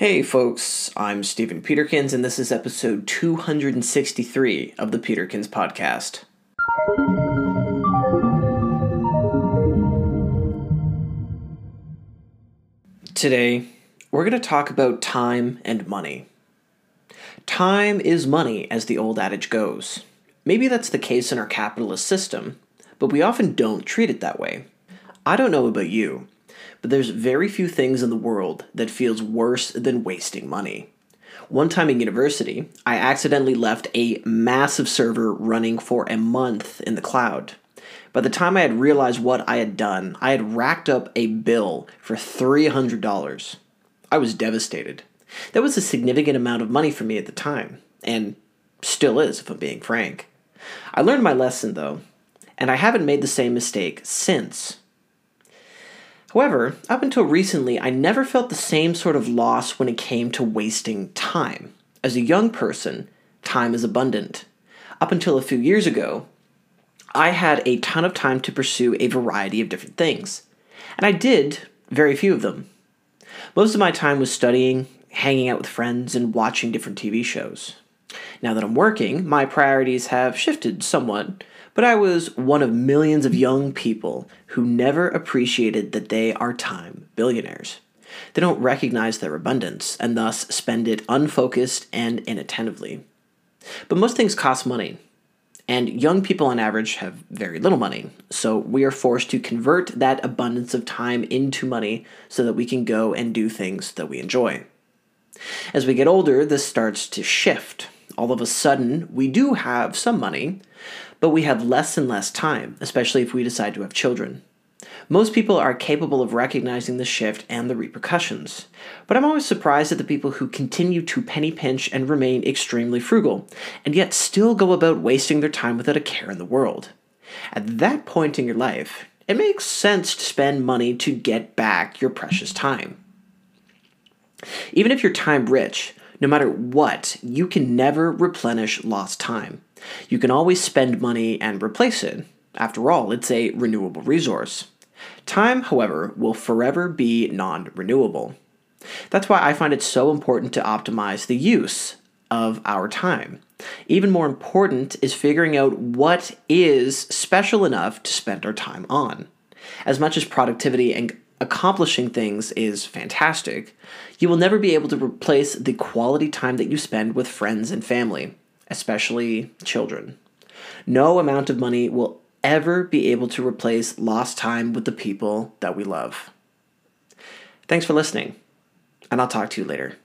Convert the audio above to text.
Hey folks, I'm Stephen Peterkins, and this is episode 263 of the Peterkins Podcast. Today, we're going to talk about time and money. Time is money, as the old adage goes. Maybe that's the case in our capitalist system, but we often don't treat it that way. I don't know about you, but there's very few things in the world that feels worse than wasting money. One time in university, I accidentally left a massive server running for a month in the cloud. By the time I had realized what I had done, I had racked up a bill for $300. I was devastated. That was a significant amount of money for me at the time, and still is, if I'm being frank. I learned my lesson, though, and I haven't made the same mistake since. However, up until recently, I never felt the same sort of loss when it came to wasting time. As a young person, time is abundant. Up until a few years ago, I had a ton of time to pursue a variety of different things. And I did very few of them. Most of my time was studying, hanging out with friends, and watching different TV shows. Now that I'm working, my priorities have shifted somewhat but I was one of millions of young people who never appreciated that they are time billionaires. They don't recognize their abundance and thus spend it unfocused and inattentively. But most things cost money, and young people on average have very little money, so we are forced to convert that abundance of time into money so that we can go and do things that we enjoy. As we get older, this starts to shift. All of a sudden, we do have some money, but we have less and less time, especially if we decide to have children. Most people are capable of recognizing the shift and the repercussions, but I'm always surprised at the people who continue to penny pinch and remain extremely frugal, and yet still go about wasting their time without a care in the world. At that point in your life, it makes sense to spend money to get back your precious time. Even if you're time rich, no matter what, you can never replenish lost time. You can always spend money and replace it. After all, it's a renewable resource. Time, however, will forever be non renewable. That's why I find it so important to optimize the use of our time. Even more important is figuring out what is special enough to spend our time on. As much as productivity and accomplishing things is fantastic, you will never be able to replace the quality time that you spend with friends and family especially children. No amount of money will ever be able to replace lost time with the people that we love. Thanks for listening, and I'll talk to you later.